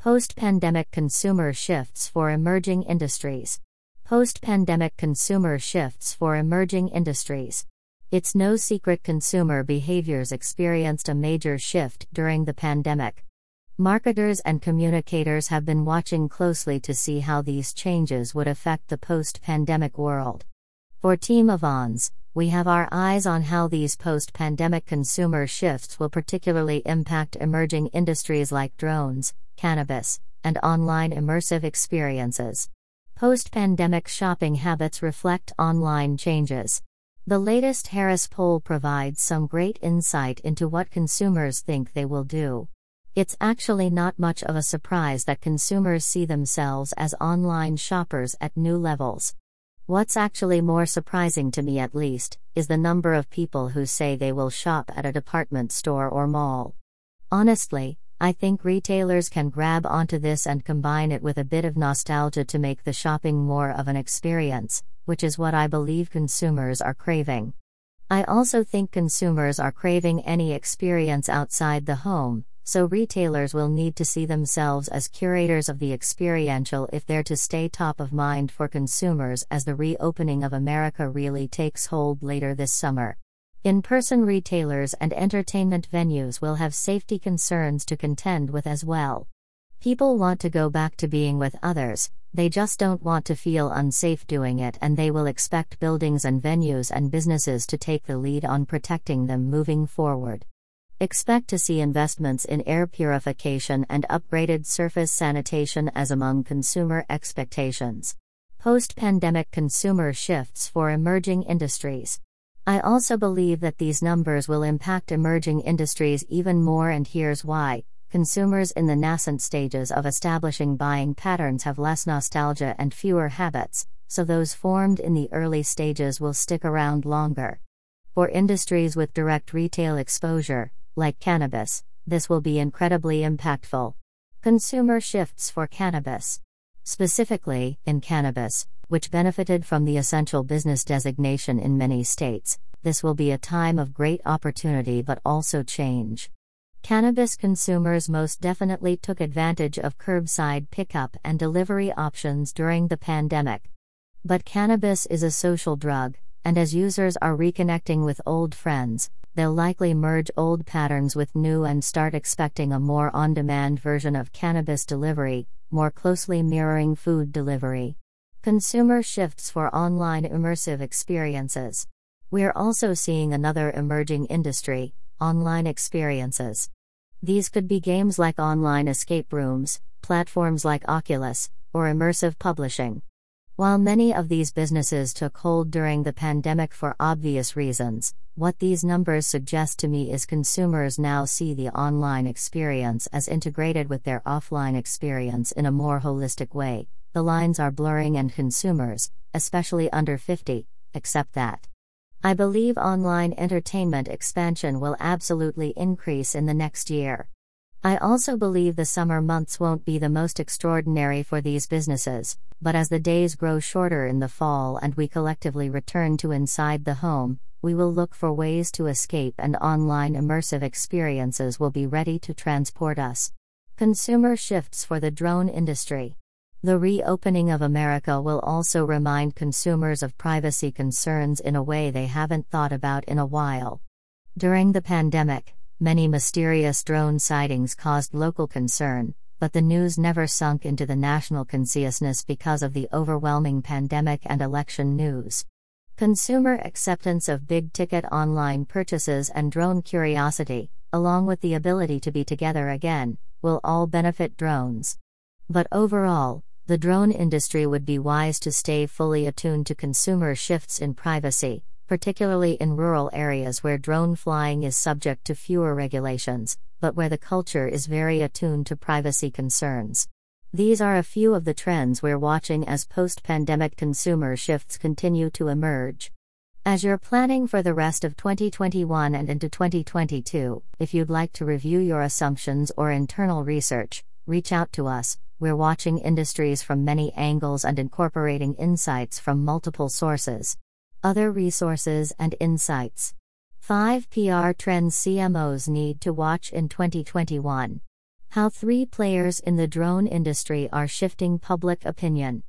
Post pandemic consumer shifts for emerging industries. Post pandemic consumer shifts for emerging industries. It's no secret consumer behaviors experienced a major shift during the pandemic. Marketers and communicators have been watching closely to see how these changes would affect the post pandemic world. For Team Avons, we have our eyes on how these post pandemic consumer shifts will particularly impact emerging industries like drones, cannabis, and online immersive experiences. Post pandemic shopping habits reflect online changes. The latest Harris poll provides some great insight into what consumers think they will do. It's actually not much of a surprise that consumers see themselves as online shoppers at new levels. What's actually more surprising to me, at least, is the number of people who say they will shop at a department store or mall. Honestly, I think retailers can grab onto this and combine it with a bit of nostalgia to make the shopping more of an experience, which is what I believe consumers are craving. I also think consumers are craving any experience outside the home, so retailers will need to see themselves as curators of the experiential if they're to stay top of mind for consumers as the reopening of America really takes hold later this summer. In person retailers and entertainment venues will have safety concerns to contend with as well. People want to go back to being with others, they just don't want to feel unsafe doing it, and they will expect buildings and venues and businesses to take the lead on protecting them moving forward. Expect to see investments in air purification and upgraded surface sanitation as among consumer expectations. Post pandemic consumer shifts for emerging industries. I also believe that these numbers will impact emerging industries even more, and here's why. Consumers in the nascent stages of establishing buying patterns have less nostalgia and fewer habits, so those formed in the early stages will stick around longer. For industries with direct retail exposure, like cannabis, this will be incredibly impactful. Consumer shifts for cannabis. Specifically, in cannabis, which benefited from the essential business designation in many states, this will be a time of great opportunity but also change. Cannabis consumers most definitely took advantage of curbside pickup and delivery options during the pandemic. But cannabis is a social drug, and as users are reconnecting with old friends, they'll likely merge old patterns with new and start expecting a more on demand version of cannabis delivery, more closely mirroring food delivery. Consumer shifts for online immersive experiences. We're also seeing another emerging industry online experiences. These could be games like online escape rooms, platforms like Oculus, or immersive publishing. While many of these businesses took hold during the pandemic for obvious reasons, what these numbers suggest to me is consumers now see the online experience as integrated with their offline experience in a more holistic way. The lines are blurring, and consumers, especially under 50, accept that. I believe online entertainment expansion will absolutely increase in the next year. I also believe the summer months won't be the most extraordinary for these businesses, but as the days grow shorter in the fall and we collectively return to inside the home, we will look for ways to escape and online immersive experiences will be ready to transport us. Consumer shifts for the drone industry. The reopening of America will also remind consumers of privacy concerns in a way they haven't thought about in a while. During the pandemic, many mysterious drone sightings caused local concern, but the news never sunk into the national consciousness because of the overwhelming pandemic and election news. Consumer acceptance of big ticket online purchases and drone curiosity, along with the ability to be together again, will all benefit drones. But overall, the drone industry would be wise to stay fully attuned to consumer shifts in privacy, particularly in rural areas where drone flying is subject to fewer regulations, but where the culture is very attuned to privacy concerns. These are a few of the trends we're watching as post pandemic consumer shifts continue to emerge. As you're planning for the rest of 2021 and into 2022, if you'd like to review your assumptions or internal research, reach out to us we're watching industries from many angles and incorporating insights from multiple sources. Other resources and insights. 5 PR trends CMOs need to watch in 2021. How three players in the drone industry are shifting public opinion.